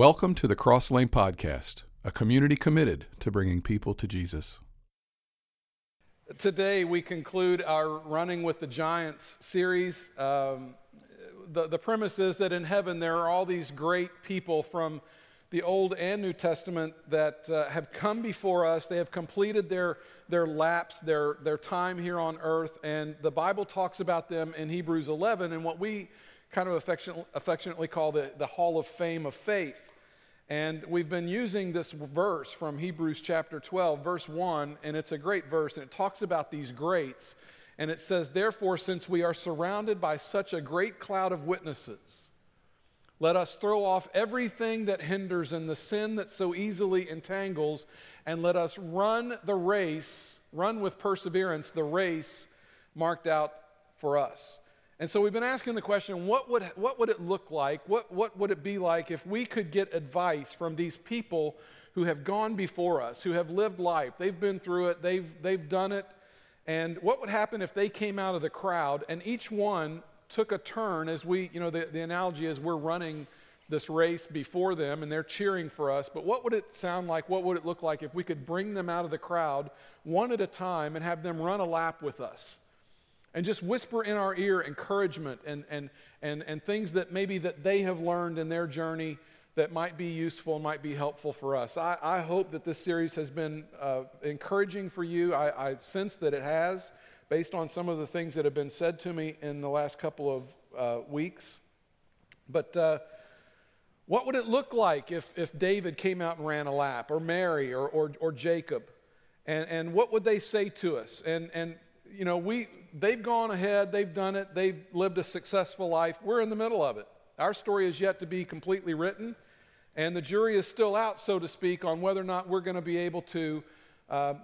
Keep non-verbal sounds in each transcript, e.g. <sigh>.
Welcome to the Crosslane Podcast, a community committed to bringing people to Jesus. Today, we conclude our Running with the Giants series. Um, the, the premise is that in heaven, there are all these great people from the Old and New Testament that uh, have come before us. They have completed their, their laps, their, their time here on earth, and the Bible talks about them in Hebrews 11 and what we kind of affectionately call the, the Hall of Fame of Faith. And we've been using this verse from Hebrews chapter 12, verse 1, and it's a great verse, and it talks about these greats. And it says, Therefore, since we are surrounded by such a great cloud of witnesses, let us throw off everything that hinders and the sin that so easily entangles, and let us run the race, run with perseverance the race marked out for us. And so we've been asking the question what would, what would it look like? What, what would it be like if we could get advice from these people who have gone before us, who have lived life? They've been through it, they've, they've done it. And what would happen if they came out of the crowd and each one took a turn as we, you know, the, the analogy is we're running this race before them and they're cheering for us. But what would it sound like? What would it look like if we could bring them out of the crowd one at a time and have them run a lap with us? And just whisper in our ear encouragement and, and, and, and things that maybe that they have learned in their journey that might be useful and might be helpful for us. I, I hope that this series has been uh, encouraging for you. I, I sense that it has, based on some of the things that have been said to me in the last couple of uh, weeks. But uh, what would it look like if, if David came out and ran a lap, or Mary, or, or, or Jacob? And, and what would they say to us? And, and you know, we, they've gone ahead, they've done it, they've lived a successful life. We're in the middle of it. Our story is yet to be completely written, and the jury is still out, so to speak, on whether or not we're going to be able to uh,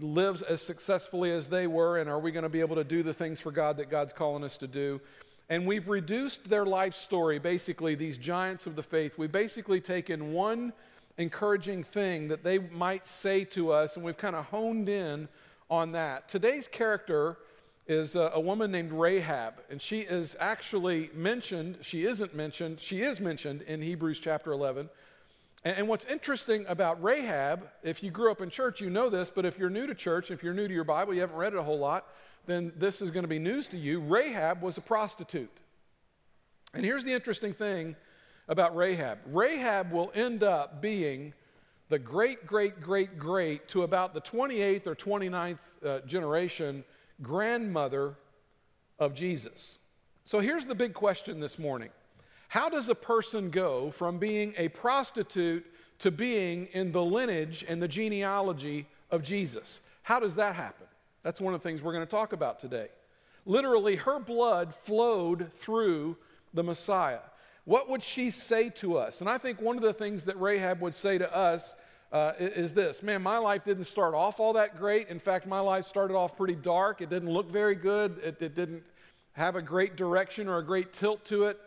live as successfully as they were, and are we going to be able to do the things for God that God's calling us to do. And we've reduced their life story, basically, these giants of the faith. We've basically taken one encouraging thing that they might say to us, and we've kind of honed in on that. Today's character is a, a, woman named Rahab, and she is actually mentioned, she isn't mentioned, she is mentioned in Hebrews chapter 11. And, and what's interesting about Rahab, if you grew up in church, you know this, but if you're new to church, if you're new to your Bible, you haven't read it a whole lot, then this is going to be news to you. Rahab was a prostitute. And here's the interesting thing about Rahab Rahab will end up being the great, great, great, great to about the 28th or 29th uh, generation grandmother of Jesus. So here's the big question this morning How does a person go from being a prostitute to being in the lineage and the genealogy of Jesus? How does that happen? That's one of the things we're going to talk about today. Literally, her blood flowed through the Messiah. What would she say to us? And I think one of the things that Rahab would say to us uh, is this man, my life didn't start off all that great. In fact, my life started off pretty dark. It didn't look very good, it, it didn't have a great direction or a great tilt to it.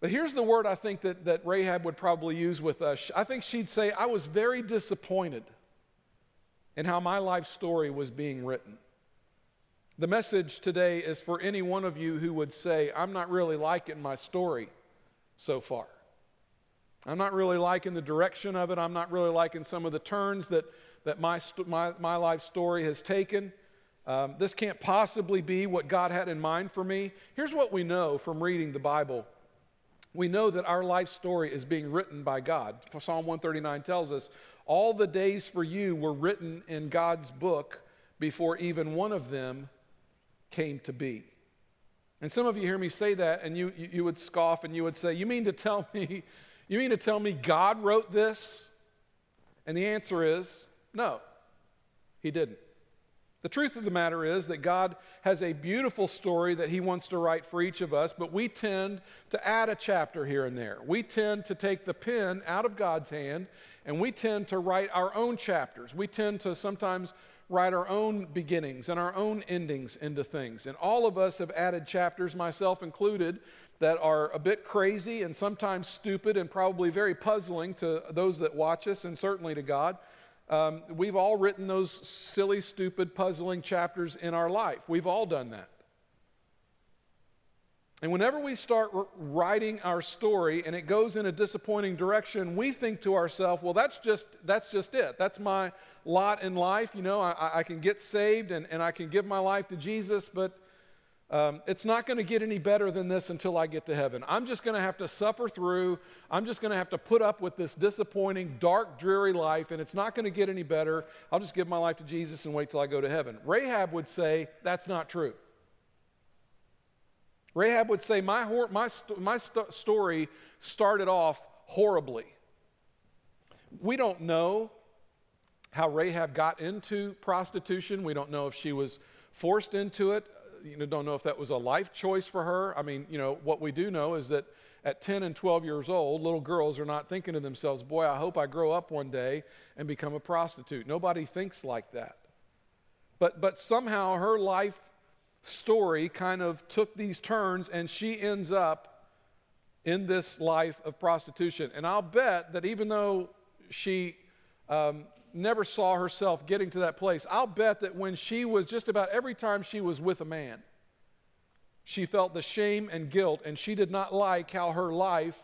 But here's the word I think that, that Rahab would probably use with us. I think she'd say, I was very disappointed in how my life story was being written. The message today is for any one of you who would say, I'm not really liking my story so far. I'm not really liking the direction of it. I'm not really liking some of the turns that, that my, my, my life story has taken. Um, this can't possibly be what God had in mind for me. Here's what we know from reading the Bible we know that our life story is being written by God. Psalm 139 tells us, All the days for you were written in God's book before even one of them came to be. And some of you hear me say that, and you, you, you would scoff and you would say, You mean to tell me <laughs> you mean to tell me God wrote this? And the answer is no, He didn't. The truth of the matter is that God has a beautiful story that He wants to write for each of us, but we tend to add a chapter here and there. We tend to take the pen out of God's hand and we tend to write our own chapters. We tend to sometimes write our own beginnings and our own endings into things. And all of us have added chapters, myself included, that are a bit crazy and sometimes stupid and probably very puzzling to those that watch us and certainly to God. Um, we've all written those silly, stupid, puzzling chapters in our life. We've all done that. And whenever we start writing our story and it goes in a disappointing direction, we think to ourselves, well, that's just, that's just it. That's my lot in life. You know, I, I can get saved and, and I can give my life to Jesus, but um, it's not going to get any better than this until I get to heaven. I'm just going to have to suffer through. I'm just going to have to put up with this disappointing, dark, dreary life, and it's not going to get any better. I'll just give my life to Jesus and wait till I go to heaven. Rahab would say, that's not true. Rahab would say, My, my, my st- story started off horribly. We don't know how Rahab got into prostitution. We don't know if she was forced into it. You know, don't know if that was a life choice for her. I mean, you know, what we do know is that at 10 and 12 years old, little girls are not thinking to themselves, Boy, I hope I grow up one day and become a prostitute. Nobody thinks like that. But, but somehow her life story kind of took these turns and she ends up in this life of prostitution. And I'll bet that even though she um, never saw herself getting to that place, I'll bet that when she was just about every time she was with a man, she felt the shame and guilt, and she did not like how her life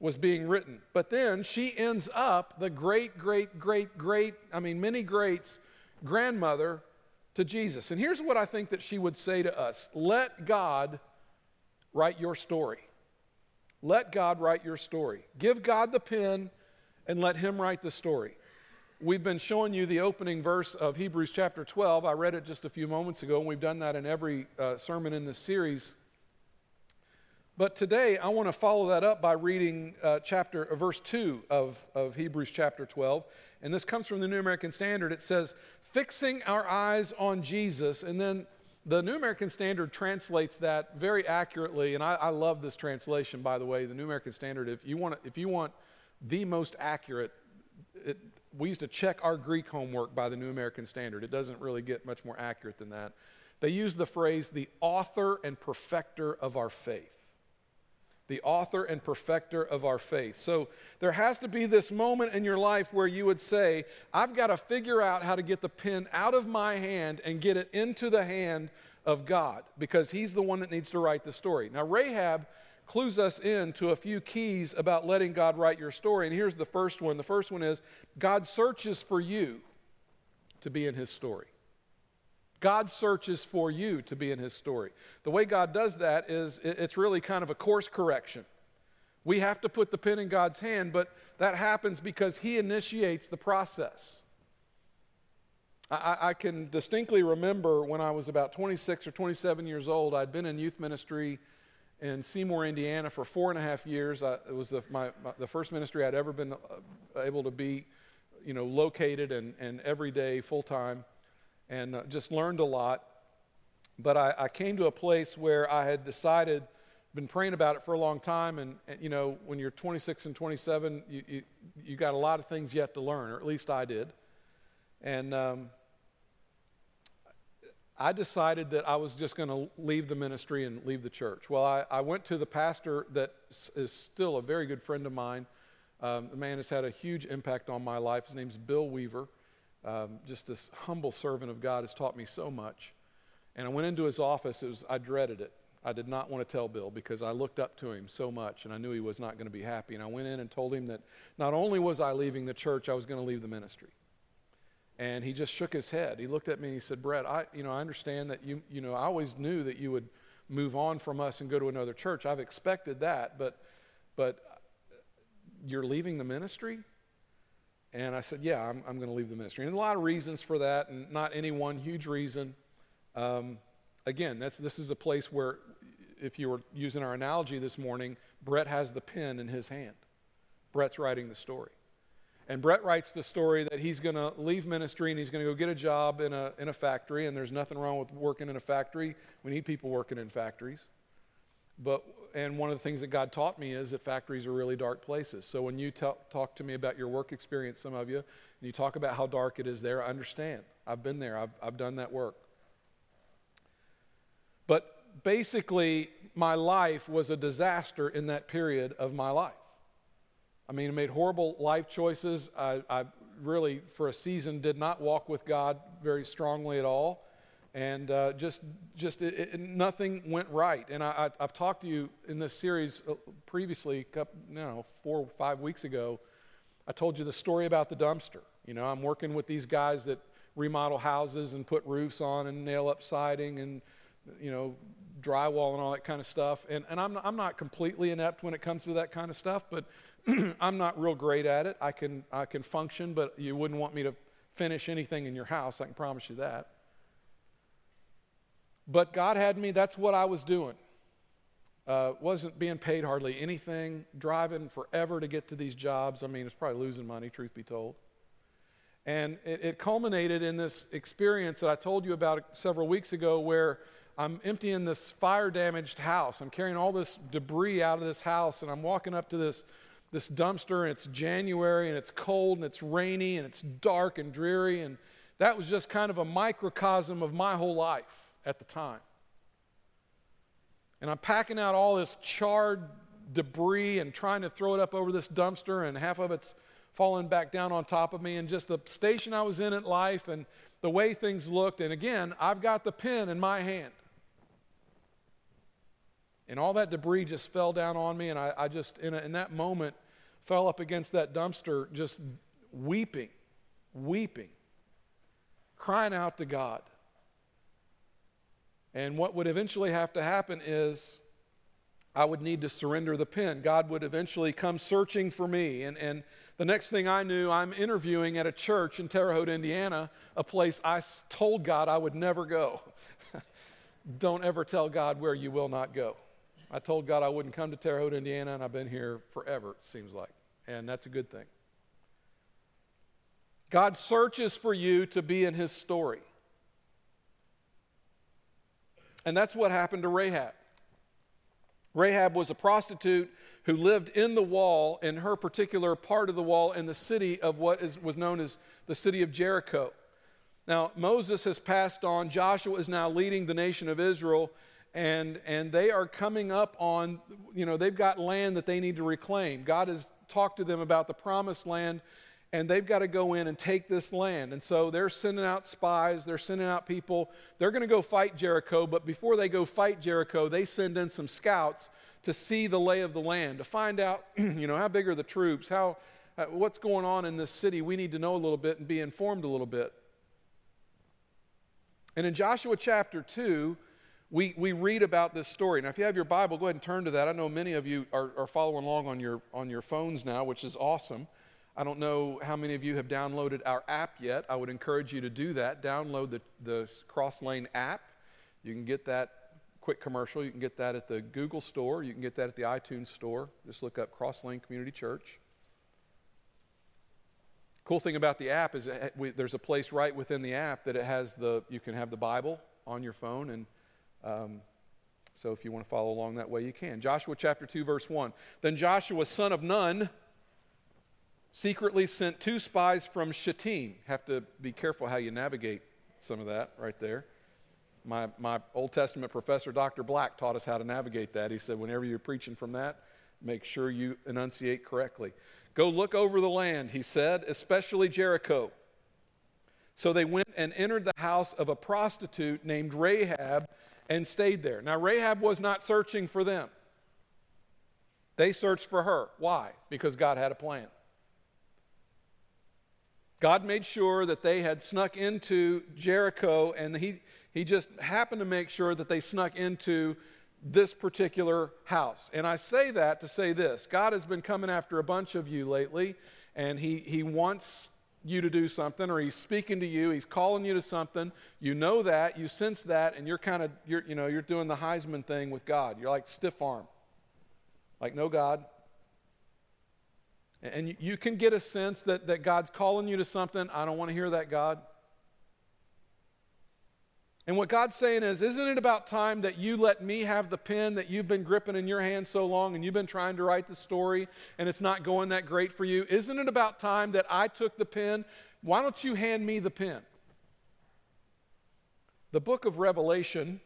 was being written. But then she ends up the great, great, great, great, I mean, many greats grandmother to Jesus. And here's what I think that she would say to us Let God write your story. Let God write your story. Give God the pen and let Him write the story. We've been showing you the opening verse of Hebrews chapter 12. I read it just a few moments ago, and we've done that in every uh, sermon in this series. But today, I want to follow that up by reading uh, chapter, uh, verse 2 of, of Hebrews chapter 12. And this comes from the New American Standard. It says, fixing our eyes on Jesus. And then the New American Standard translates that very accurately. And I, I love this translation, by the way. The New American Standard, if you want, if you want the most accurate, it, we used to check our Greek homework by the New American Standard. It doesn't really get much more accurate than that. They use the phrase, the author and perfecter of our faith the author and perfecter of our faith. So there has to be this moment in your life where you would say, I've got to figure out how to get the pen out of my hand and get it into the hand of God because He's the one that needs to write the story. Now, Rahab clues us in to a few keys about letting God write your story. And here's the first one the first one is God searches for you to be in His story. God searches for you to be in his story. The way God does that is it's really kind of a course correction. We have to put the pen in God's hand, but that happens because he initiates the process. I, I, can distinctly remember when I was about 26 or 27 years old, I'd been in youth ministry in Seymour, Indiana for four and a half years. I, it was the, my, my, the first ministry I'd ever been uh, able to be, you know, located and, and every day, full time and uh, just learned a lot. But I, I, came to a place where I had decided, been praying about it for a long time, and, and you know, when you're 26 and 27, you, you, you, got a lot of things yet to learn, or at least I did. And um, I decided that I was just going to leave the ministry and leave the church. Well, I, I, went to the pastor that is still a very good friend of mine. Um, the man has had a huge impact on my life. His name's Bill Weaver. Um, just this humble servant of God has taught me so much. And I went into his office. It was, I dreaded it. I did not want to tell Bill because I looked up to him so much and I knew he was not going to be happy. And I went in and told him that not only was I leaving the church, I was going to leave the ministry. And he just shook his head. He looked at me and he said, Brett, I, you know, I understand that you, you know, I always knew that you would move on from us and go to another church. I've expected that, but, but you're leaving the ministry? And I said, Yeah, I'm, I'm going to leave the ministry. And a lot of reasons for that, and not any one huge reason. Um, again, this is a place where, if you were using our analogy this morning, Brett has the pen in his hand. Brett's writing the story. And Brett writes the story that he's going to leave ministry and he's going to go get a job in a, in a factory, and there's nothing wrong with working in a factory. We need people working in factories. But and one of the things that God taught me is that factories are really dark places. So when you talk, talk to me about your work experience, some of you, and you talk about how dark it is there, I understand. I've been there. I've, I've done that work. But basically, my life was a disaster in that period of my life. I mean, I made horrible life choices. I, I really, for a season, did not walk with God very strongly at all. And uh, just just it, it, nothing went right. And I, have talked to you in this series uh, previously, couple, you know, four or five weeks ago. I told you the story about the dumpster. You know, I'm working with these guys that remodel houses and put roofs on and nail up siding and you know drywall and all that kind of stuff. And, and I'm, I'm not completely inept when it comes to that kind of stuff, but <clears throat> I'm not real great at it. I can, I can function, but you wouldn't want me to finish anything in your house. I can promise you that. But God had me, that's what I was doing. Uh, wasn't being paid hardly anything, driving forever to get to these jobs. I mean, it's probably losing money, truth be told. And it, it culminated in this experience that I told you about several weeks ago where I'm emptying this fire damaged house. I'm carrying all this debris out of this house, and I'm walking up to this, this dumpster, and it's January, and it's cold, and it's rainy, and it's dark and dreary. And that was just kind of a microcosm of my whole life at the time. And I'm packing out all this charred debris and trying to throw it up over this dumpster, and half of it's falling back down on top of me. And just the station I was in at life and the way things looked. And again, I've got the pen in my hand. And all that debris just fell down on me, and I, I just, in, a, in that moment, fell up against that dumpster, just weeping, weeping, crying out to God. And what would eventually have to happen is I would need to surrender the pen. God would eventually come searching for me. And, and the next thing I knew, I'm interviewing at a church in Terre Haute, Indiana, a place I told God I would never go. <laughs> Don't ever tell God where you will not go. I told God I wouldn't come to Terre Haute, Indiana, and I've been here forever, it seems like. And that's a good thing. God searches for you to be in his story. And that's what happened to Rahab. Rahab was a prostitute who lived in the wall, in her particular part of the wall, in the city of what is, was known as the city of Jericho. Now, Moses has passed on. Joshua is now leading the nation of Israel and, and they are coming up on, you know, they've got land that they need to reclaim. God has talked to them about the promised land, and they've got to go in and take this land. And so they're sending out spies, they're sending out people. They're going to go fight Jericho, but before they go fight Jericho, they send in some scouts to see the lay of the land, to find out, <clears throat> you know, how big are the troops, how, uh, what's going on in this city. We need to know a little bit and be informed a little bit. And in Joshua chapter 2, we, we read about this story. Now, if you have your Bible, go ahead and turn to that. I know many of you are, are following along on your, on your phones now, which is awesome. I don't know how many of you have downloaded our app yet. I would encourage you to do that. Download the, the Crosslane app. You can get that quick commercial. You can get that at the Google store. You can get that at the iTunes store. Just look up Crosslane Community Church. Cool thing about the app is we, there's a place right within the app that it has the you can have the Bible on your phone and um, so if you want to follow along that way, you can. Joshua chapter 2, verse 1. Then Joshua, son of Nun, secretly sent two spies from Shittim. Have to be careful how you navigate some of that right there. My, my Old Testament professor, Dr. Black, taught us how to navigate that. He said, whenever you're preaching from that, make sure you enunciate correctly. Go look over the land, he said, especially Jericho. So they went and entered the house of a prostitute named Rahab and stayed there. Now, Rahab was not searching for them, they searched for her. Why? Because God had a plan. God made sure that they had snuck into Jericho, and he, he just happened to make sure that they snuck into this particular house. And I say that to say this God has been coming after a bunch of you lately, and he, he wants you to do something or he's speaking to you he's calling you to something. You know that you sense that and you're kind of you're you know you're doing the heisman thing with god. You're like stiff arm. Like no god and you can get a sense that, that god's calling you to something i don't want to hear that god and what God's saying is, isn't it about time that you let me have the pen that you've been gripping in your hand so long and you've been trying to write the story and it's not going that great for you? Isn't it about time that I took the pen? Why don't you hand me the pen? The book of Revelation,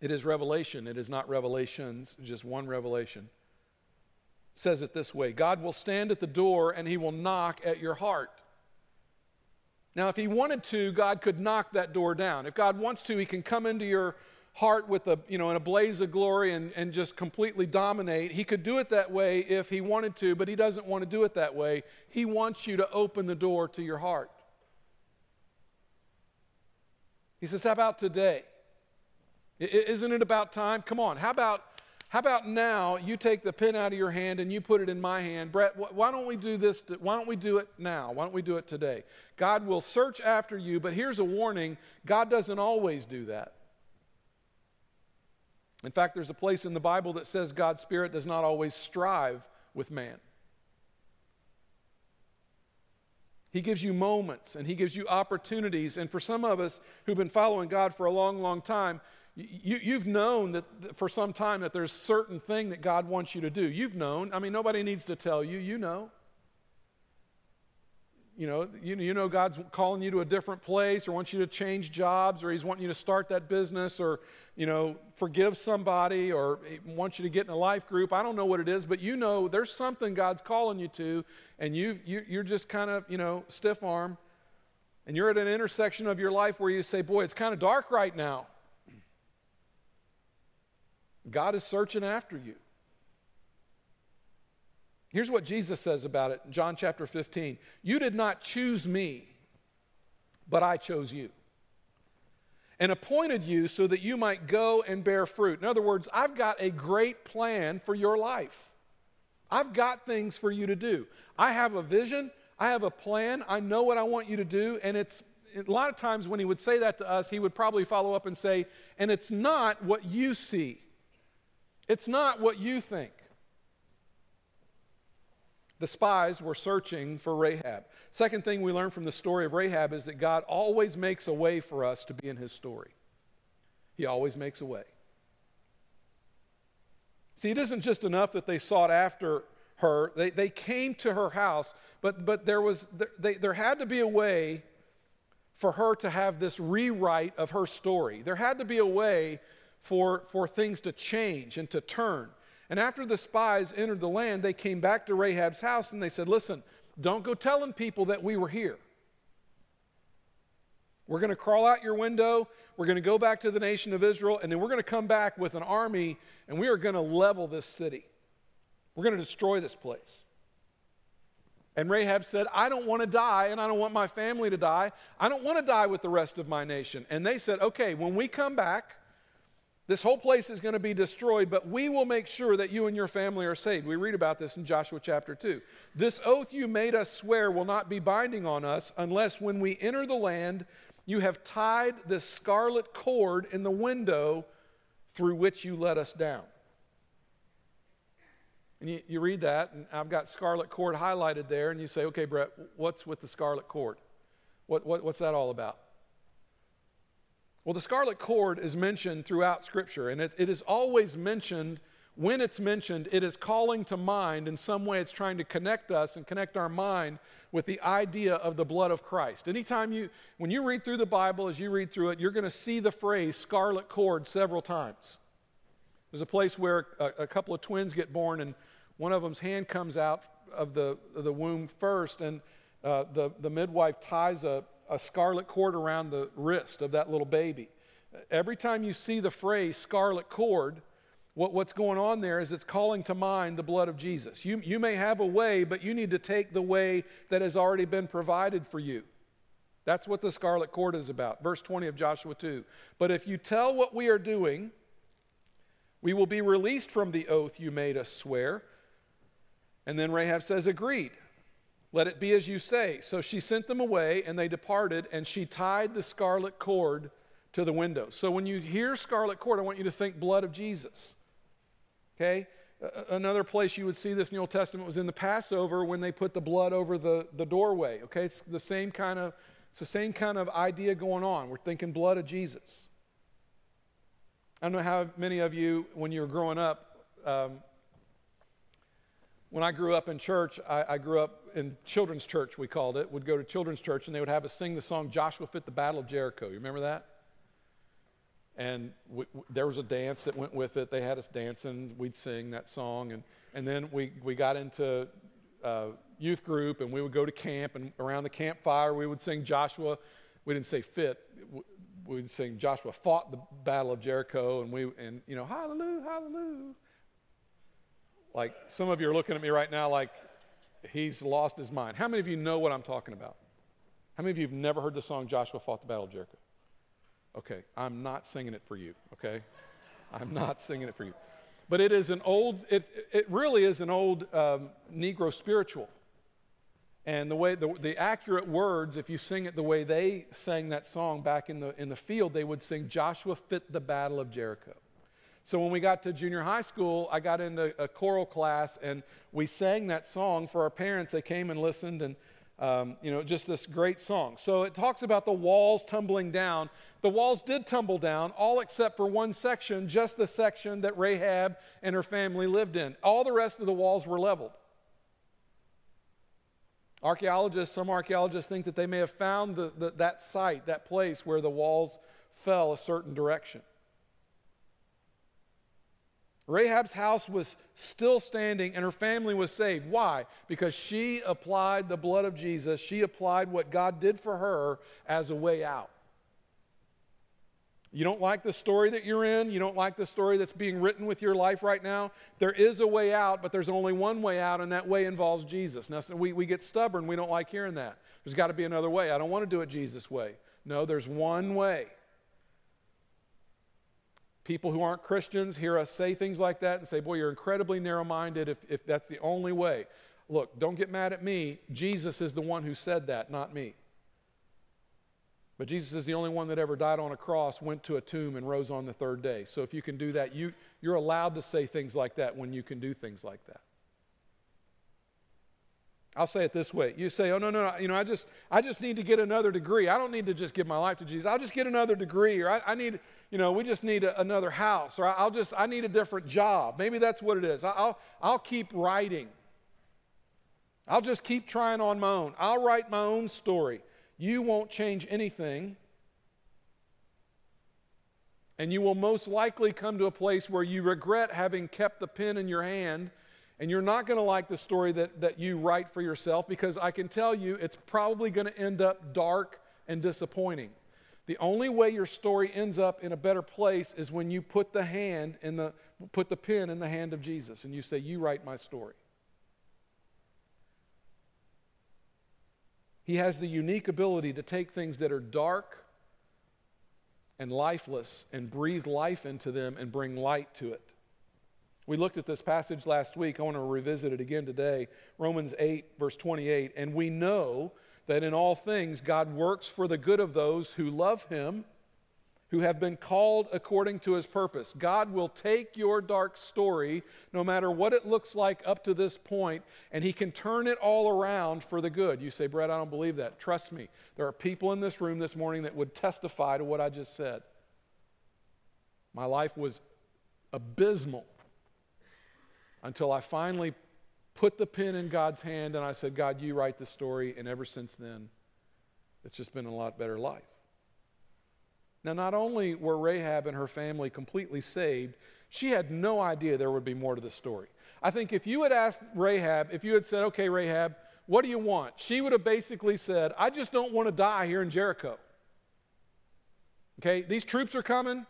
it is Revelation, it is not Revelations, just one revelation, says it this way God will stand at the door and he will knock at your heart. Now, if he wanted to, God could knock that door down. If God wants to, he can come into your heart with a, you know, in a blaze of glory and, and just completely dominate. He could do it that way if he wanted to, but he doesn't want to do it that way. He wants you to open the door to your heart. He says, How about today? Isn't it about time? Come on. How about how about now you take the pen out of your hand and you put it in my hand? Brett, why don't we do this? Why don't we do it now? Why don't we do it today? God will search after you, but here's a warning God doesn't always do that. In fact, there's a place in the Bible that says God's Spirit does not always strive with man. He gives you moments and He gives you opportunities. And for some of us who've been following God for a long, long time, you, you've known that for some time that there's certain thing that God wants you to do. You've known. I mean, nobody needs to tell you. You know. You know, you, you know God's calling you to a different place or wants you to change jobs or He's wanting you to start that business or, you know, forgive somebody or wants you to get in a life group. I don't know what it is, but you know there's something God's calling you to and you, you, you're just kind of, you know, stiff arm and you're at an intersection of your life where you say, boy, it's kind of dark right now. God is searching after you. Here's what Jesus says about it John chapter 15. You did not choose me, but I chose you and appointed you so that you might go and bear fruit. In other words, I've got a great plan for your life. I've got things for you to do. I have a vision, I have a plan, I know what I want you to do, and it's a lot of times when he would say that to us, he would probably follow up and say, and it's not what you see. It's not what you think. The spies were searching for Rahab. Second thing we learn from the story of Rahab is that God always makes a way for us to be in his story. He always makes a way. See, it isn't just enough that they sought after her, they, they came to her house, but, but there, was, they, there had to be a way for her to have this rewrite of her story. There had to be a way for, for things to change and to turn. And after the spies entered the land, they came back to Rahab's house and they said, Listen, don't go telling people that we were here. We're going to crawl out your window. We're going to go back to the nation of Israel, and then we're going to come back with an army, and we are going to level this city. We're going to destroy this place. And Rahab said, I don't want to die, and I don't want my family to die. I don't want to die with the rest of my nation. And they said, Okay, when we come back, this whole place is going to be destroyed, but we will make sure that you and your family are saved. We read about this in Joshua chapter 2. This oath you made us swear will not be binding on us unless when we enter the land, you have tied the scarlet cord in the window through which you let us down. And you, you read that, and I've got scarlet cord highlighted there, and you say, okay, Brett, what's with the scarlet cord? What, what, what's that all about? Well, the scarlet cord is mentioned throughout Scripture, and it, it is always mentioned. When it's mentioned, it is calling to mind in some way, it's trying to connect us and connect our mind with the idea of the blood of Christ. Anytime you, when you read through the Bible, as you read through it, you're going to see the phrase scarlet cord several times. There's a place where a, a couple of twins get born, and one of them's hand comes out of the, of the womb first, and uh, the, the midwife ties a, a scarlet cord around the wrist of that little baby. Every time you see the phrase scarlet cord, what, what's going on there is it's calling to mind the blood of Jesus. You, you may have a way, but you need to take the way that has already been provided for you. That's what the scarlet cord is about. Verse 20 of Joshua 2. But if you tell what we are doing, we will be released from the oath you made us swear. And then Rahab says, Agreed. Let it be as you say. So she sent them away, and they departed, and she tied the scarlet cord to the window. So when you hear scarlet cord, I want you to think blood of Jesus. Okay? Another place you would see this in the Old Testament was in the Passover when they put the blood over the, the doorway. Okay, it's the same kind of it's the same kind of idea going on. We're thinking blood of Jesus. I don't know how many of you, when you were growing up, um, when I grew up in church, I, I, grew up in children's church, we called it. Would go to children's church and they would have us sing the song Joshua Fit the Battle of Jericho. You remember that? And we, we, there was a dance that went with it. They had us dancing. We'd sing that song. And, and then we, we got into uh, youth group, and we would go to camp, and around the campfire, we would sing Joshua. We didn't say fit. We would sing Joshua fought the battle of Jericho, and we, and you know, hallelujah, hallelujah. Like some of you are looking at me right now, like he's lost his mind. How many of you know what I'm talking about? How many of you have never heard the song Joshua fought the battle of Jericho? Okay, I'm not singing it for you. Okay, <laughs> I'm not singing it for you. But it is an old, it, it really is an old um, Negro spiritual. And the way, the, the accurate words, if you sing it the way they sang that song back in the, in the field, they would sing, Joshua fit the battle of Jericho. So when we got to junior high school, I got into a choral class and we sang that song for our parents. They came and listened and, um, you know, just this great song. So it talks about the walls tumbling down. The walls did tumble down, all except for one section, just the section that Rahab and her family lived in. All the rest of the walls were leveled. Archaeologists, some archaeologists think that they may have found the, the, that site, that place where the walls fell a certain direction. Rahab's house was still standing and her family was saved. Why? Because she applied the blood of Jesus. She applied what God did for her as a way out. You don't like the story that you're in. You don't like the story that's being written with your life right now. There is a way out, but there's only one way out, and that way involves Jesus. Now, we, we get stubborn. We don't like hearing that. There's got to be another way. I don't want to do it Jesus' way. No, there's one way. People who aren't Christians hear us say things like that and say, Boy, you're incredibly narrow minded if, if that's the only way. Look, don't get mad at me. Jesus is the one who said that, not me. But Jesus is the only one that ever died on a cross, went to a tomb, and rose on the third day. So if you can do that, you, you're allowed to say things like that when you can do things like that. I'll say it this way. You say, oh, no, no, no, you know, I just, I just need to get another degree. I don't need to just give my life to Jesus. I'll just get another degree, or I, I need, you know, we just need a, another house, or I'll just, I need a different job. Maybe that's what it is. I'll, I'll keep writing. I'll just keep trying on my own. I'll write my own story you won't change anything. And you will most likely come to a place where you regret having kept the pen in your hand. And you're not going to like the story that, that you write for yourself because I can tell you it's probably going to end up dark and disappointing. The only way your story ends up in a better place is when you put the hand in the put the pen in the hand of Jesus and you say, You write my story. He has the unique ability to take things that are dark and lifeless and breathe life into them and bring light to it. We looked at this passage last week. I want to revisit it again today. Romans 8, verse 28. And we know that in all things God works for the good of those who love him who have been called according to his purpose. God will take your dark story, no matter what it looks like up to this point, and he can turn it all around for the good. You say, Brett, I don't believe that. Trust me, there are people in this room this morning that would testify to what I just said. My life was abysmal until I finally put the pen in God's hand and I said, God, you write the story. And ever since then, it's just been a lot better life. Now, not only were Rahab and her family completely saved, she had no idea there would be more to the story. I think if you had asked Rahab, if you had said, okay, Rahab, what do you want? She would have basically said, I just don't want to die here in Jericho. Okay, these troops are coming.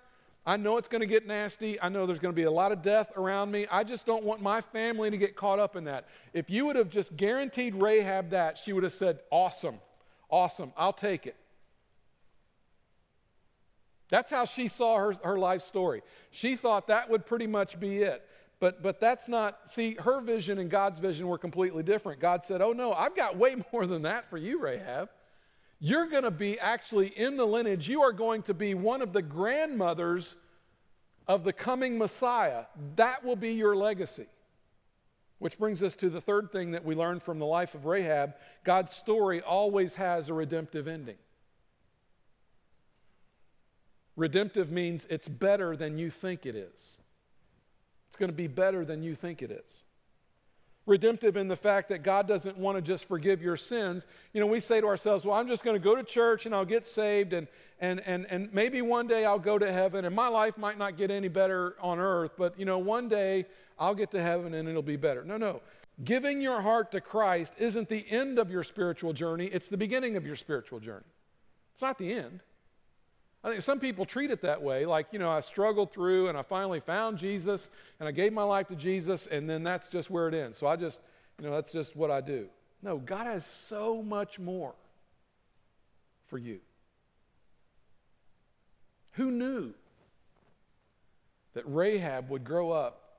I know it's going to get nasty. I know there's going to be a lot of death around me. I just don't want my family to get caught up in that. If you would have just guaranteed Rahab that, she would have said, Awesome, awesome, I'll take it. That's how she saw her, her life story. She thought that would pretty much be it. But, but that's not, see, her vision and God's vision were completely different. God said, Oh, no, I've got way <laughs> more than that for you, Rahab. You're going to be actually in the lineage, you are going to be one of the grandmothers of the coming Messiah. That will be your legacy. Which brings us to the third thing that we learned from the life of Rahab God's story always has a redemptive ending. Redemptive means it's better than you think it is. It's going to be better than you think it is. Redemptive in the fact that God doesn't want to just forgive your sins. You know, we say to ourselves, well, I'm just going to go to church and I'll get saved and, and, and, and maybe one day I'll go to heaven and my life might not get any better on earth, but, you know, one day I'll get to heaven and it'll be better. No, no. Giving your heart to Christ isn't the end of your spiritual journey, it's the beginning of your spiritual journey. It's not the end. I think some people treat it that way, like, you know, I struggled through and I finally found Jesus and I gave my life to Jesus and then that's just where it ends. So I just, you know, that's just what I do. No, God has so much more for you. Who knew that Rahab would grow up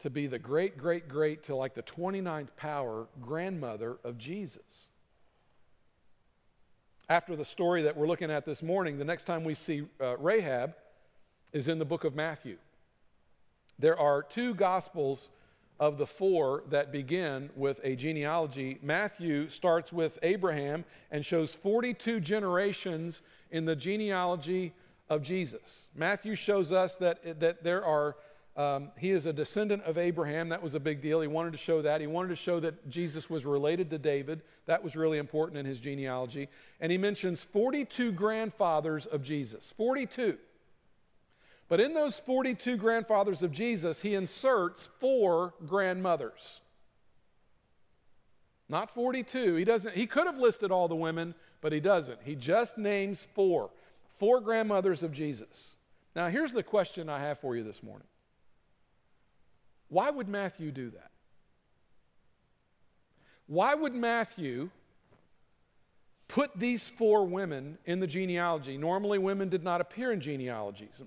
to be the great, great, great to like the 29th power grandmother of Jesus. After the story that we're looking at this morning, the next time we see uh, Rahab is in the book of Matthew. There are two gospels of the four that begin with a genealogy. Matthew starts with Abraham and shows 42 generations in the genealogy of Jesus. Matthew shows us that, that there are um, he is a descendant of Abraham. That was a big deal. He wanted to show that. He wanted to show that Jesus was related to David. That was really important in his genealogy. And he mentions 42 grandfathers of Jesus. 42. But in those 42 grandfathers of Jesus, he inserts four grandmothers. Not 42. He doesn't he could have listed all the women, but he doesn't. He just names four. Four grandmothers of Jesus. Now, here's the question I have for you this morning. Why would Matthew do that? Why would Matthew put these four women in the genealogy? Normally, women did not appear in genealogies.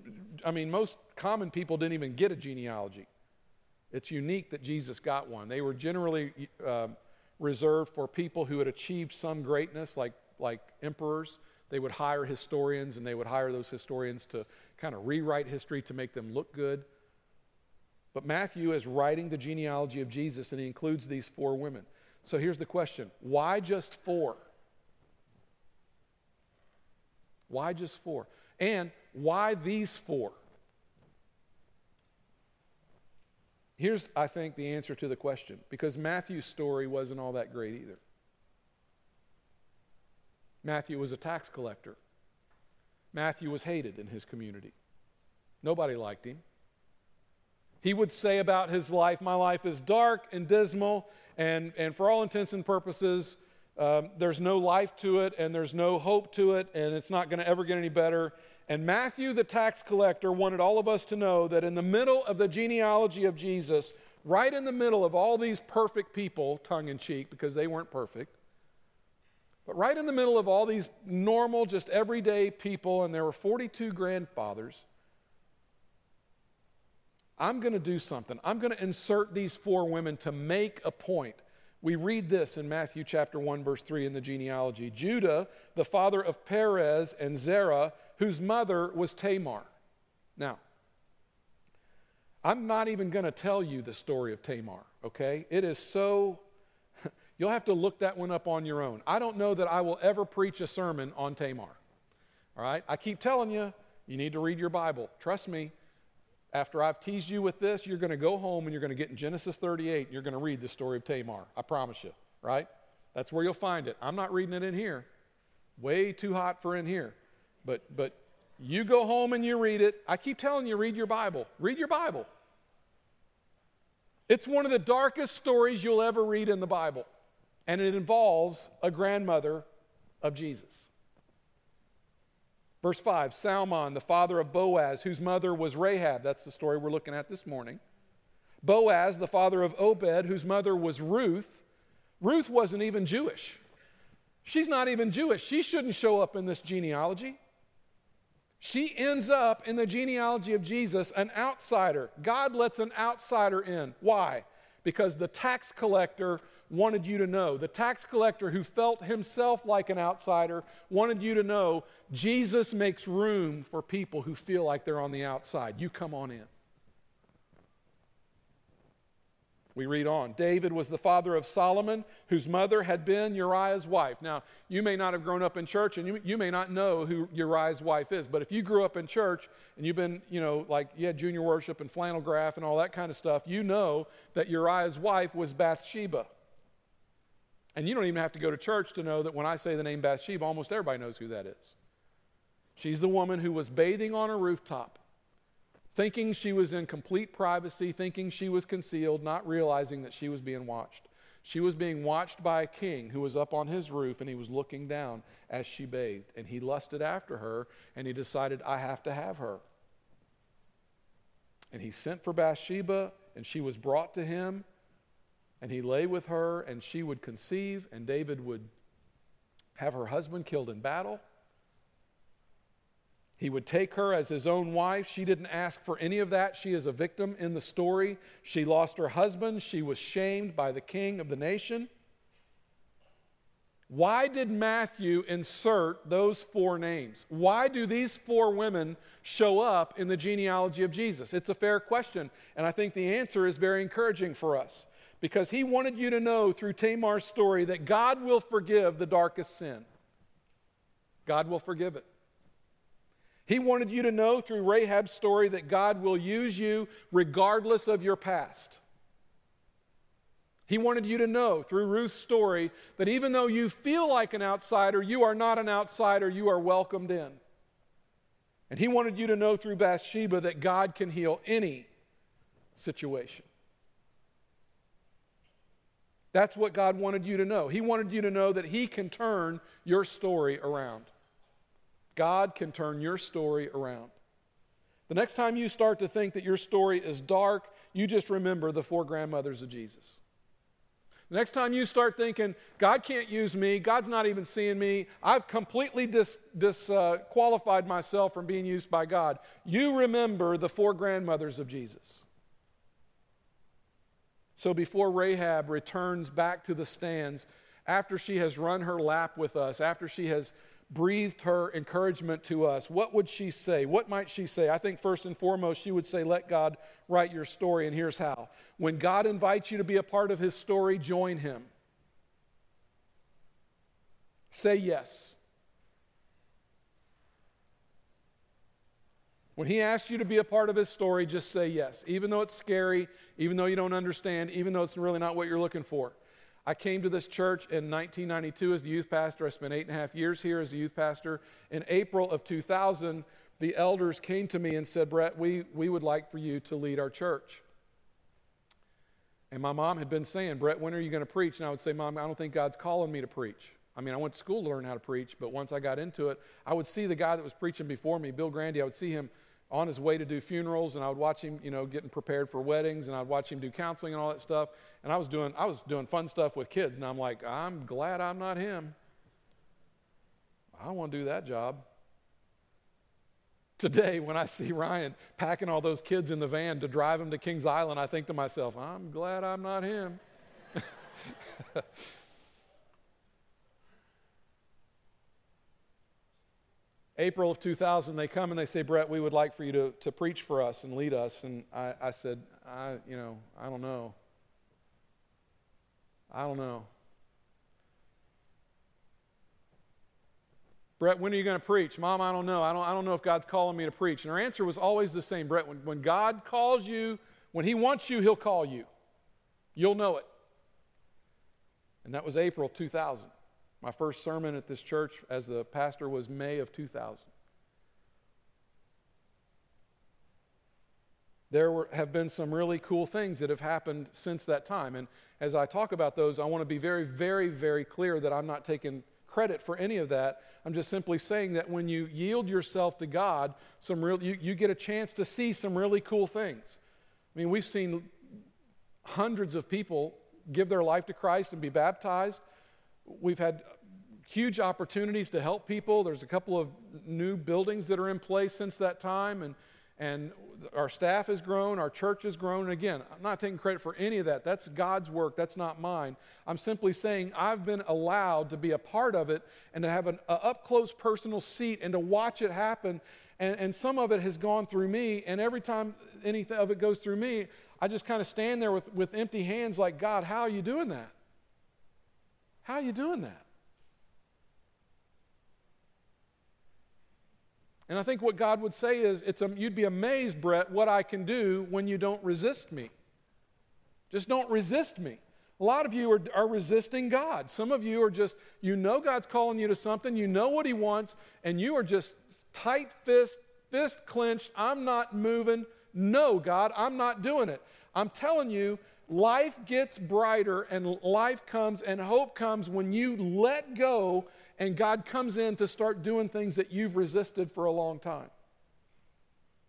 I mean, most common people didn't even get a genealogy. It's unique that Jesus got one. They were generally uh, reserved for people who had achieved some greatness, like, like emperors. They would hire historians, and they would hire those historians to kind of rewrite history to make them look good. But Matthew is writing the genealogy of Jesus and he includes these four women. So here's the question why just four? Why just four? And why these four? Here's, I think, the answer to the question because Matthew's story wasn't all that great either. Matthew was a tax collector. Matthew was hated in his community. Nobody liked him. He would say about his life, My life is dark and dismal, and, and for all intents and purposes, um, there's no life to it, and there's no hope to it, and it's not going to ever get any better. And Matthew, the tax collector, wanted all of us to know that in the middle of the genealogy of Jesus, right in the middle of all these perfect people, tongue in cheek, because they weren't perfect, but right in the middle of all these normal, just everyday people, and there were 42 grandfathers, I'm going to do something. I'm going to insert these four women to make a point. We read this in Matthew chapter 1 verse 3 in the genealogy. Judah, the father of Perez and Zerah, whose mother was Tamar. Now, I'm not even going to tell you the story of Tamar, okay? It is so <laughs> You'll have to look that one up on your own. I don't know that I will ever preach a sermon on Tamar. All right? I keep telling you, you need to read your Bible. Trust me, after I've teased you with this, you're going to go home and you're going to get in Genesis 38 and you're going to read the story of Tamar. I promise you, right? That's where you'll find it. I'm not reading it in here. Way too hot for in here. But but you go home and you read it. I keep telling you read your Bible. Read your Bible. It's one of the darkest stories you'll ever read in the Bible. And it involves a grandmother of Jesus. Verse 5 Salmon, the father of Boaz, whose mother was Rahab. That's the story we're looking at this morning. Boaz, the father of Obed, whose mother was Ruth. Ruth wasn't even Jewish. She's not even Jewish. She shouldn't show up in this genealogy. She ends up in the genealogy of Jesus, an outsider. God lets an outsider in. Why? Because the tax collector wanted you to know. The tax collector who felt himself like an outsider wanted you to know Jesus makes room for people who feel like they're on the outside. You come on in. We read on. David was the father of Solomon, whose mother had been Uriah's wife. Now, you may not have grown up in church and you, you may not know who Uriah's wife is, but if you grew up in church and you've been, you know, like you had junior worship and flannel graph and all that kind of stuff, you know that Uriah's wife was Bathsheba. And you don't even have to go to church to know that when I say the name Bathsheba, almost everybody knows who that is. She's the woman who was bathing on a rooftop, thinking she was in complete privacy, thinking she was concealed, not realizing that she was being watched. She was being watched by a king who was up on his roof and he was looking down as she bathed. And he lusted after her and he decided, I have to have her. And he sent for Bathsheba and she was brought to him and he lay with her and she would conceive and David would have her husband killed in battle. He would take her as his own wife. She didn't ask for any of that. She is a victim in the story. She lost her husband. She was shamed by the king of the nation. Why did Matthew insert those four names? Why do these four women show up in the genealogy of Jesus? It's a fair question, and I think the answer is very encouraging for us because he wanted you to know through Tamar's story that God will forgive the darkest sin. God will forgive it. He wanted you to know through Rahab's story that God will use you regardless of your past. He wanted you to know through Ruth's story that even though you feel like an outsider, you are not an outsider, you are welcomed in. And he wanted you to know through Bathsheba that God can heal any situation. That's what God wanted you to know. He wanted you to know that He can turn your story around. God can turn your story around. The next time you start to think that your story is dark, you just remember the four grandmothers of Jesus. The next time you start thinking, God can't use me, God's not even seeing me, I've completely disqualified dis, uh, myself from being used by God, you remember the four grandmothers of Jesus. So before Rahab returns back to the stands, after she has run her lap with us, after she has breathed her encouragement to us, what would she say? What might she say? I think first and foremost, she would say, Let God write your story, and here's how. When God invites you to be a part of his story, join him. Say yes. When he asks you to be a part of his story, just say yes. Even though it's scary, even though you don't understand, even though it's really not what you're looking for. I came to this church in 1992 as the youth pastor. I spent eight and a half years here as a youth pastor. In April of 2000, the elders came to me and said, Brett, we, we would like for you to lead our church. And my mom had been saying, Brett, when are you going to preach? And I would say, Mom, I don't think God's calling me to preach. I mean, I went to school to learn how to preach, but once I got into it, I would see the guy that was preaching before me, Bill Grandy, I would see him on his way to do funerals, and I would watch him, you know, getting prepared for weddings, and I'd watch him do counseling and all that stuff. And I was doing, I was doing fun stuff with kids, and I'm like, I'm glad I'm not him. I want to do that job. Today, when I see Ryan packing all those kids in the van to drive them to Kings Island, I think to myself, I'm glad I'm not him. <laughs> April of 2000, they come and they say, Brett, we would like for you to, to preach for us and lead us. And I, I said, I, you know, I don't know. I don't know. Brett, when are you going to preach? Mom, I don't know. I don't, I don't know if God's calling me to preach. And her answer was always the same Brett, when, when God calls you, when He wants you, He'll call you. You'll know it. And that was April 2000. My first sermon at this church as the pastor was May of 2000. There were, have been some really cool things that have happened since that time. And as I talk about those, I want to be very, very, very clear that I'm not taking credit for any of that. I'm just simply saying that when you yield yourself to God, some real, you, you get a chance to see some really cool things. I mean, we've seen hundreds of people give their life to Christ and be baptized. We've had huge opportunities to help people. There's a couple of new buildings that are in place since that time, and, and our staff has grown, our church has grown. And again, I'm not taking credit for any of that. That's God's work, that's not mine. I'm simply saying I've been allowed to be a part of it and to have an up close personal seat and to watch it happen. And, and some of it has gone through me, and every time anything of it goes through me, I just kind of stand there with, with empty hands, like, God, how are you doing that? How are you doing that? And I think what God would say is, it's a, you'd be amazed, Brett, what I can do when you don't resist me. Just don't resist me. A lot of you are, are resisting God. Some of you are just, you know God's calling you to something, you know what He wants, and you are just tight fist, fist clenched. I'm not moving. No, God, I'm not doing it. I'm telling you, life gets brighter and life comes and hope comes when you let go and God comes in to start doing things that you've resisted for a long time.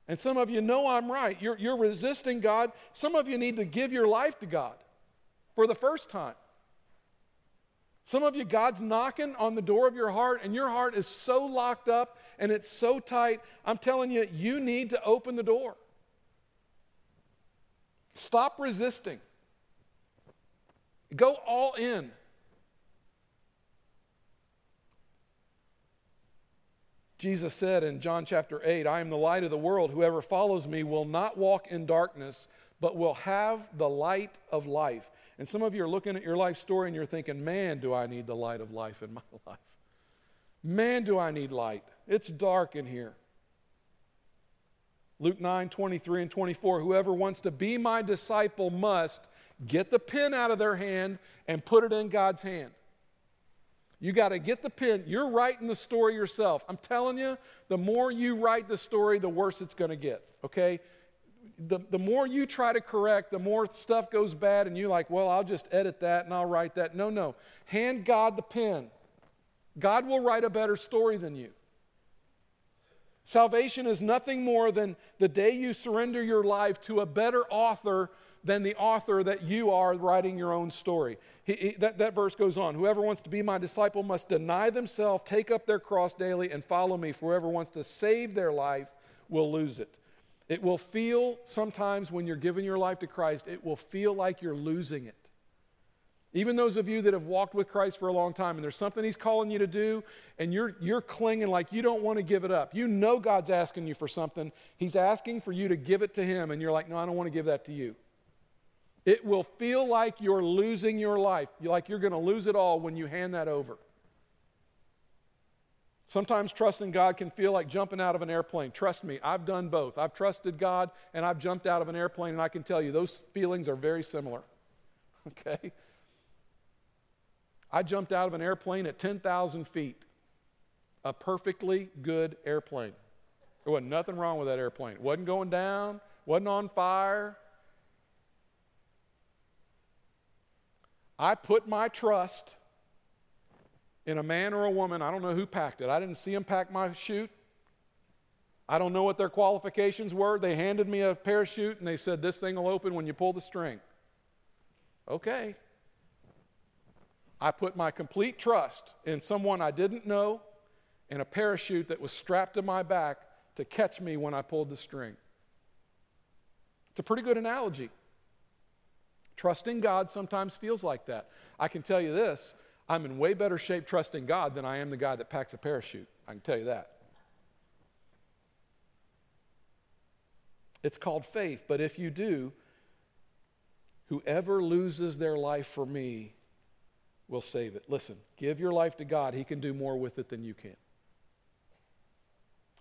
And some of you know I'm right. You're, you're resisting God. Some of you need to give your life to God for the first time. Some of you, God's knocking on the door of your heart, and your heart is so locked up and it's so tight. I'm telling you, you need to open the door. Stop resisting. Go all in. Jesus said in John chapter 8, I am the light of the world. Whoever follows me will not walk in darkness, but will have the light of life. And some of you are looking at your life story and you're thinking, man, do I need the light of life in <laughs> my life. Man, do I need light. It's dark in here. Luke 9, 23 and 24. Whoever wants to be my disciple must get the pen out of their hand and put it in God's hand. You got to get the pen. You're writing the story yourself. I'm telling you, the more you write the story, the worse it's going to get, okay? The, the more you try to correct, the more stuff goes bad, and you're like, well, I'll just edit that and I'll write that. No, no. Hand God the pen. God will write a better story than you. Salvation is nothing more than the day you surrender your life to a better author than the author that you are writing your own story. He, he, that, that verse goes on Whoever wants to be my disciple must deny themselves, take up their cross daily, and follow me. For whoever wants to save their life will lose it. It will feel sometimes when you're giving your life to Christ, it will feel like you're losing it. Even those of you that have walked with Christ for a long time and there's something He's calling you to do and you're, you're clinging like you don't want to give it up. You know God's asking you for something. He's asking for you to give it to Him and you're like, no, I don't want to give that to you. It will feel like you're losing your life, like you're going to lose it all when you hand that over. Sometimes trusting God can feel like jumping out of an airplane. Trust me, I've done both. I've trusted God and I've jumped out of an airplane, and I can tell you those feelings are very similar. <laughs> Okay? I jumped out of an airplane at 10,000 feet, a perfectly good airplane. There wasn't nothing wrong with that airplane. It wasn't going down, wasn't on fire, I put my trust in a man or a woman. I don't know who packed it. I didn't see them pack my chute. I don't know what their qualifications were. They handed me a parachute and they said, This thing will open when you pull the string. Okay. I put my complete trust in someone I didn't know and a parachute that was strapped to my back to catch me when I pulled the string. It's a pretty good analogy. Trusting God sometimes feels like that. I can tell you this I'm in way better shape trusting God than I am the guy that packs a parachute. I can tell you that. It's called faith, but if you do, whoever loses their life for me will save it. Listen, give your life to God. He can do more with it than you can.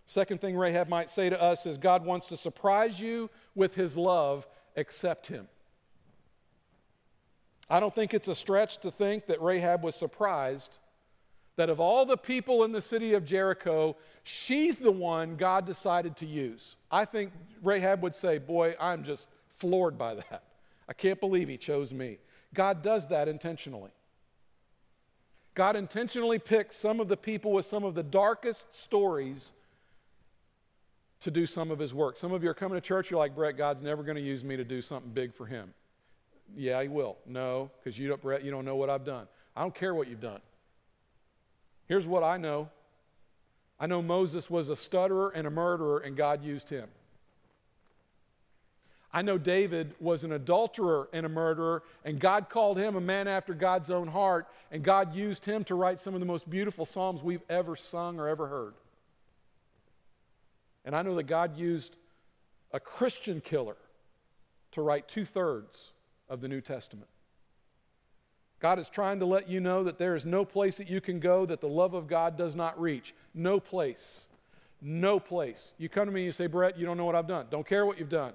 Second thing Rahab might say to us is God wants to surprise you with his love, accept him. I don't think it's a stretch to think that Rahab was surprised that of all the people in the city of Jericho, she's the one God decided to use. I think Rahab would say, Boy, I'm just floored by that. I can't believe he chose me. God does that intentionally. God intentionally picks some of the people with some of the darkest stories to do some of his work. Some of you are coming to church, you're like, Brett, God's never going to use me to do something big for him. Yeah, he will. No, because you don't, Brett, you don't know what I've done. I don't care what you've done. Here's what I know I know Moses was a stutterer and a murderer, and God used him. I know David was an adulterer and a murderer, and God called him a man after God's own heart, and God used him to write some of the most beautiful Psalms we've ever sung or ever heard. And I know that God used a Christian killer to write two thirds of the New Testament. God is trying to let you know that there is no place that you can go that the love of God does not reach. No place. No place. You come to me and you say, Brett, you don't know what I've done. Don't care what you've done.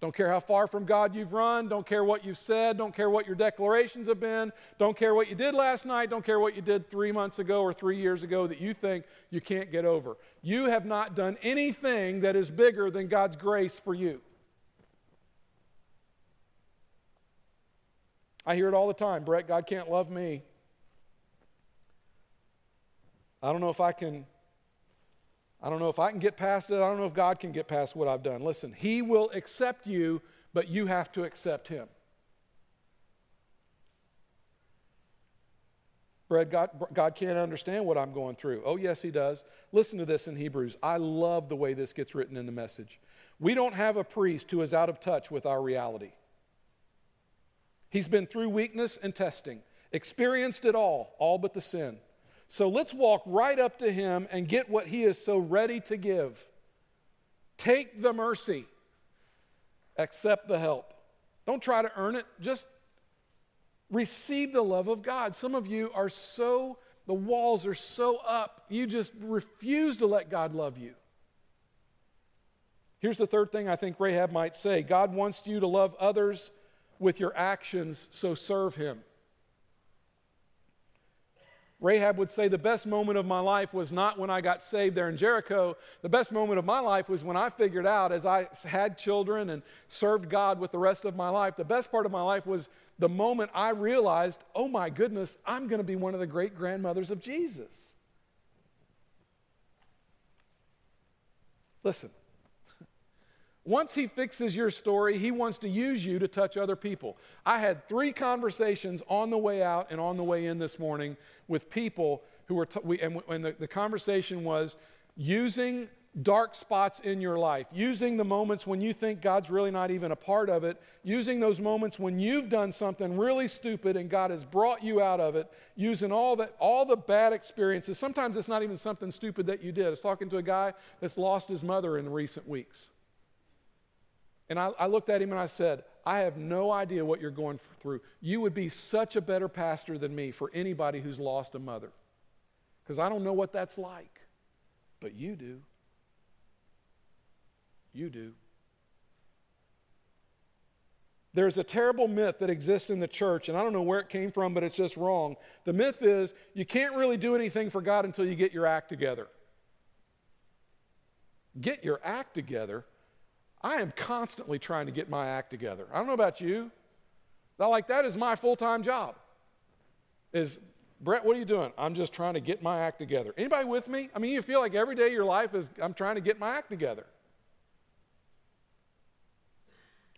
Don't care how far from God you've run. Don't care what you've said. Don't care what your declarations have been. Don't care what you did last night. Don't care what you did three months ago or three years ago that you think you can't get over. You have not done anything that is bigger than God's grace for you. I hear it all the time Brett, God can't love me. I don't know if I can I don't know if I can get past it. I don't know if God can get past what I've done. Listen, He will accept you, but you have to accept Him. Brad, God, God can't understand what I'm going through. Oh, yes, He does. Listen to this in Hebrews. I love the way this gets written in the message. We don't have a priest who is out of touch with our reality. He's been through weakness and testing, experienced it all, all but the sin. So let's walk right up to him and get what he is so ready to give. Take the mercy, accept the help. Don't try to earn it, just receive the love of God. Some of you are so, the walls are so up, you just refuse to let God love you. Here's the third thing I think Rahab might say God wants you to love others with your actions, so serve him. Rahab would say, The best moment of my life was not when I got saved there in Jericho. The best moment of my life was when I figured out, as I had children and served God with the rest of my life, the best part of my life was the moment I realized, oh my goodness, I'm going to be one of the great grandmothers of Jesus. Listen, once he fixes your story, he wants to use you to touch other people. I had three conversations on the way out and on the way in this morning with people who were, t- we, and, and the, the conversation was using dark spots in your life, using the moments when you think God's really not even a part of it, using those moments when you've done something really stupid and God has brought you out of it, using all that all the bad experiences. Sometimes it's not even something stupid that you did. I was talking to a guy that's lost his mother in recent weeks. And I, I, looked at him and I said, I have no idea what you're going through. You would be such a better pastor than me for anybody who's lost a mother. Because I don't know what that's like. But you do. You do. There's a terrible myth that exists in the church, and I don't know where it came from, but it's just wrong. The myth is you can't really do anything for God until you get your act together. Get your act together? I am constantly trying to get my act together. I don't know about you. Like that is my full-time job. Is Brett, what are you doing? I'm just trying to get my act together. Anybody with me? I mean, you feel like every day of your life is I'm trying to get my act together.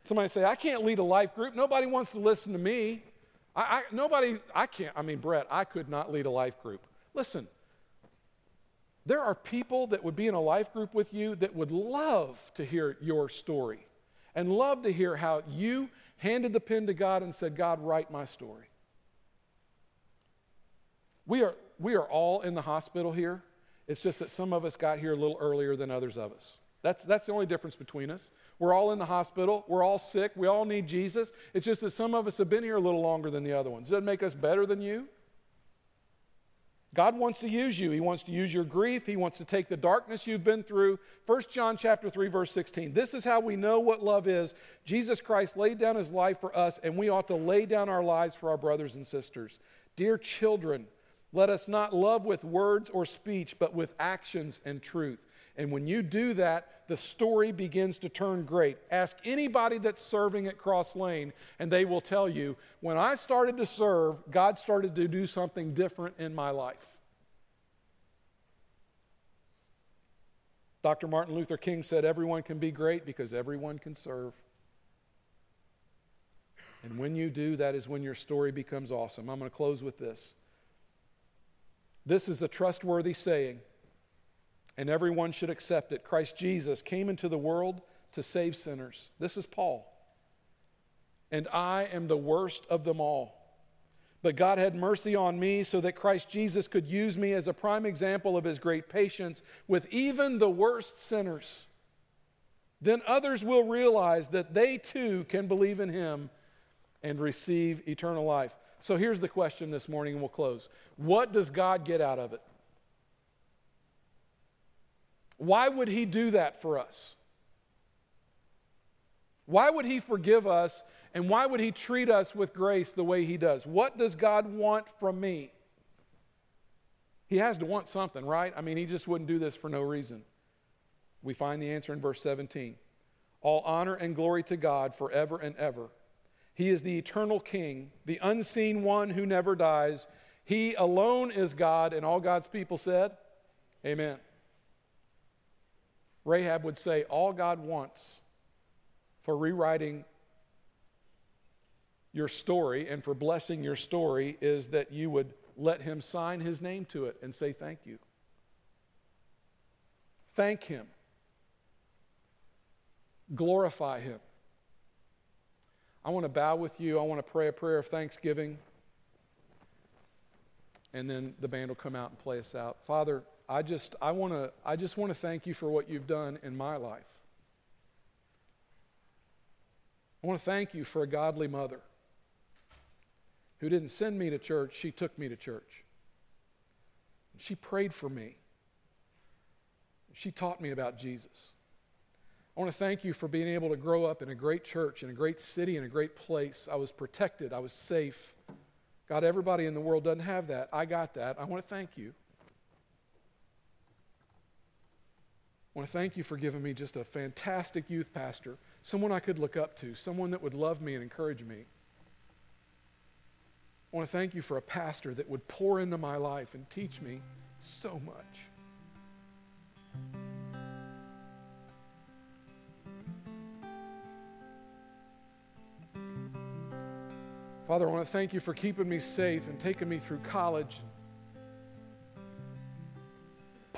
Somebody say, I can't lead a life group. Nobody wants to listen to me. I, I, nobody, I can't. I mean, Brett, I could not lead a life group. Listen, there are people that would be in a life group with you that would love to hear your story and love to hear how you handed the pen to God and said, God, write my story. We are, we are all in the hospital here. It's just that some of us got here a little earlier than others of us. That's, that's the only difference between us. We're all in the hospital. We're all sick. We all need Jesus. It's just that some of us have been here a little longer than the other ones. It doesn't make us better than you. God wants to use you. He wants to use your grief. He wants to take the darkness you've been through. 1 John chapter 3 verse 16. This is how we know what love is. Jesus Christ laid down his life for us and we ought to lay down our lives for our brothers and sisters. Dear children, let us not love with words or speech, but with actions and truth. And when you do that, the story begins to turn great. Ask anybody that's serving at Crosslane, and they will tell you when I started to serve, God started to do something different in my life. Dr. Martin Luther King said, Everyone can be great because everyone can serve. And when you do, that is when your story becomes awesome. I'm going to close with this. This is a trustworthy saying and everyone should accept it. Christ Jesus came into the world to save sinners. This is Paul. And I am the worst of them all. But God had mercy on me so that Christ Jesus could use me as a prime example of his great patience with even the worst sinners. Then others will realize that they too can believe in him and receive eternal life. So here's the question this morning, and we'll close. What does God get out of it? Why would he do that for us? Why would He forgive us and why would He treat us with grace the way He does? What does God want from me? He has to want something, right? I mean, He just wouldn't do this for no reason. We find the answer in verse 17. All honor and glory to God forever and ever. He is the eternal King, the unseen one who never dies. He alone is God, and all God's people said, Amen. Rahab would say, All God wants for rewriting your story and for blessing your story is that you would let Him sign His name to it and say thank you. Thank Him. Glorify Him. I want to bow with you. I want to pray a prayer of thanksgiving. And then the band will come out and play us out. Father, I just, I, want to, I just want to thank you for what you've done in my life. I want to thank you for a godly mother who didn't send me to church, she took me to church. She prayed for me. She taught me about Jesus. I want to thank you for being able to grow up in a great church, in a great city, in a great place. I was protected, I was safe. God, everybody in the world doesn't have that. I got that. I want to thank you. Want to thank you for giving me just a fantastic youth pastor, someone I could look up to, someone that would love me and encourage me. I want to thank you for a pastor that would pour into my life and teach me so much. Father, I want to thank you for keeping me safe and taking me through college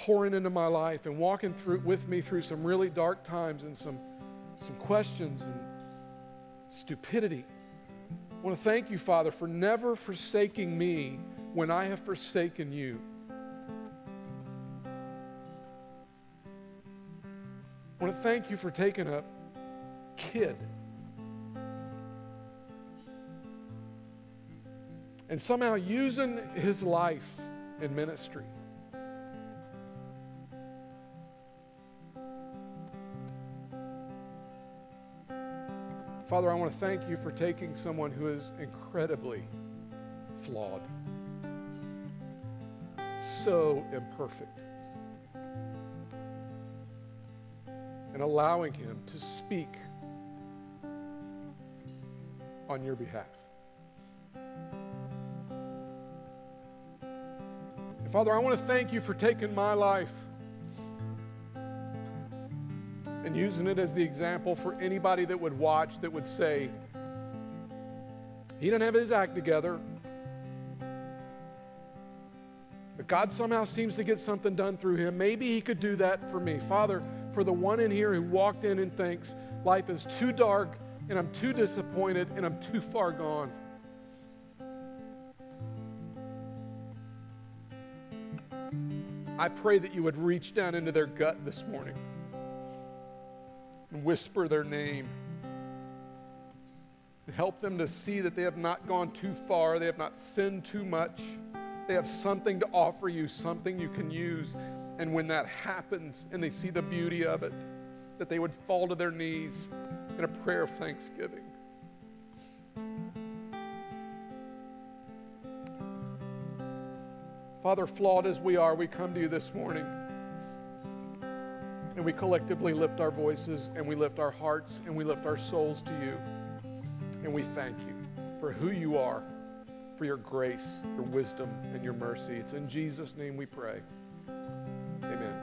pouring into my life and walking through with me through some really dark times and some, some questions and stupidity. I want to thank you, Father, for never forsaking me when I have forsaken you. I want to thank you for taking a kid and somehow using his life in ministry. Father, I want to thank you for taking someone who is incredibly flawed, so imperfect, and allowing him to speak on your behalf. And Father, I want to thank you for taking my life using it as the example for anybody that would watch that would say, he doesn't have his act together. But God somehow seems to get something done through him. Maybe he could do that for me. Father, for the one in here who walked in and thinks life is too dark and I'm too disappointed and I'm too far gone. I pray that you would reach down into their gut this morning and whisper their name. Help them to see that they have not gone too far, they have not sinned too much. They have something to offer you, something you can use. And when that happens and they see the beauty of it, that they would fall to their knees in a prayer of thanksgiving. Father, flawed as we are, we come to you this morning and we collectively lift our voices and we lift our hearts and we lift our souls to you. And we thank you for who you are, for your grace, your wisdom, and your mercy. It's in Jesus' name we pray. Amen.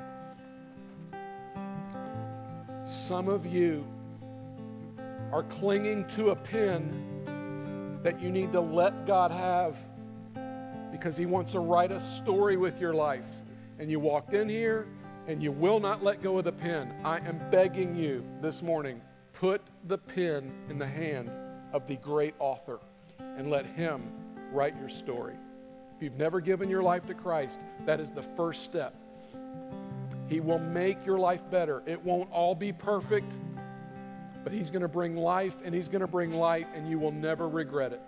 Some of you are clinging to a pin that you need to let God have because He wants to write a story with your life. And you walked in here and you will not let go of the pen, I am begging you this morning put the pen in the hand of the great author and let him write your story. If you've never given your life to Christ, that is the first step. He will make your life better. It won't all be perfect, but He's going to bring life and He's going to bring light, and you will never regret it.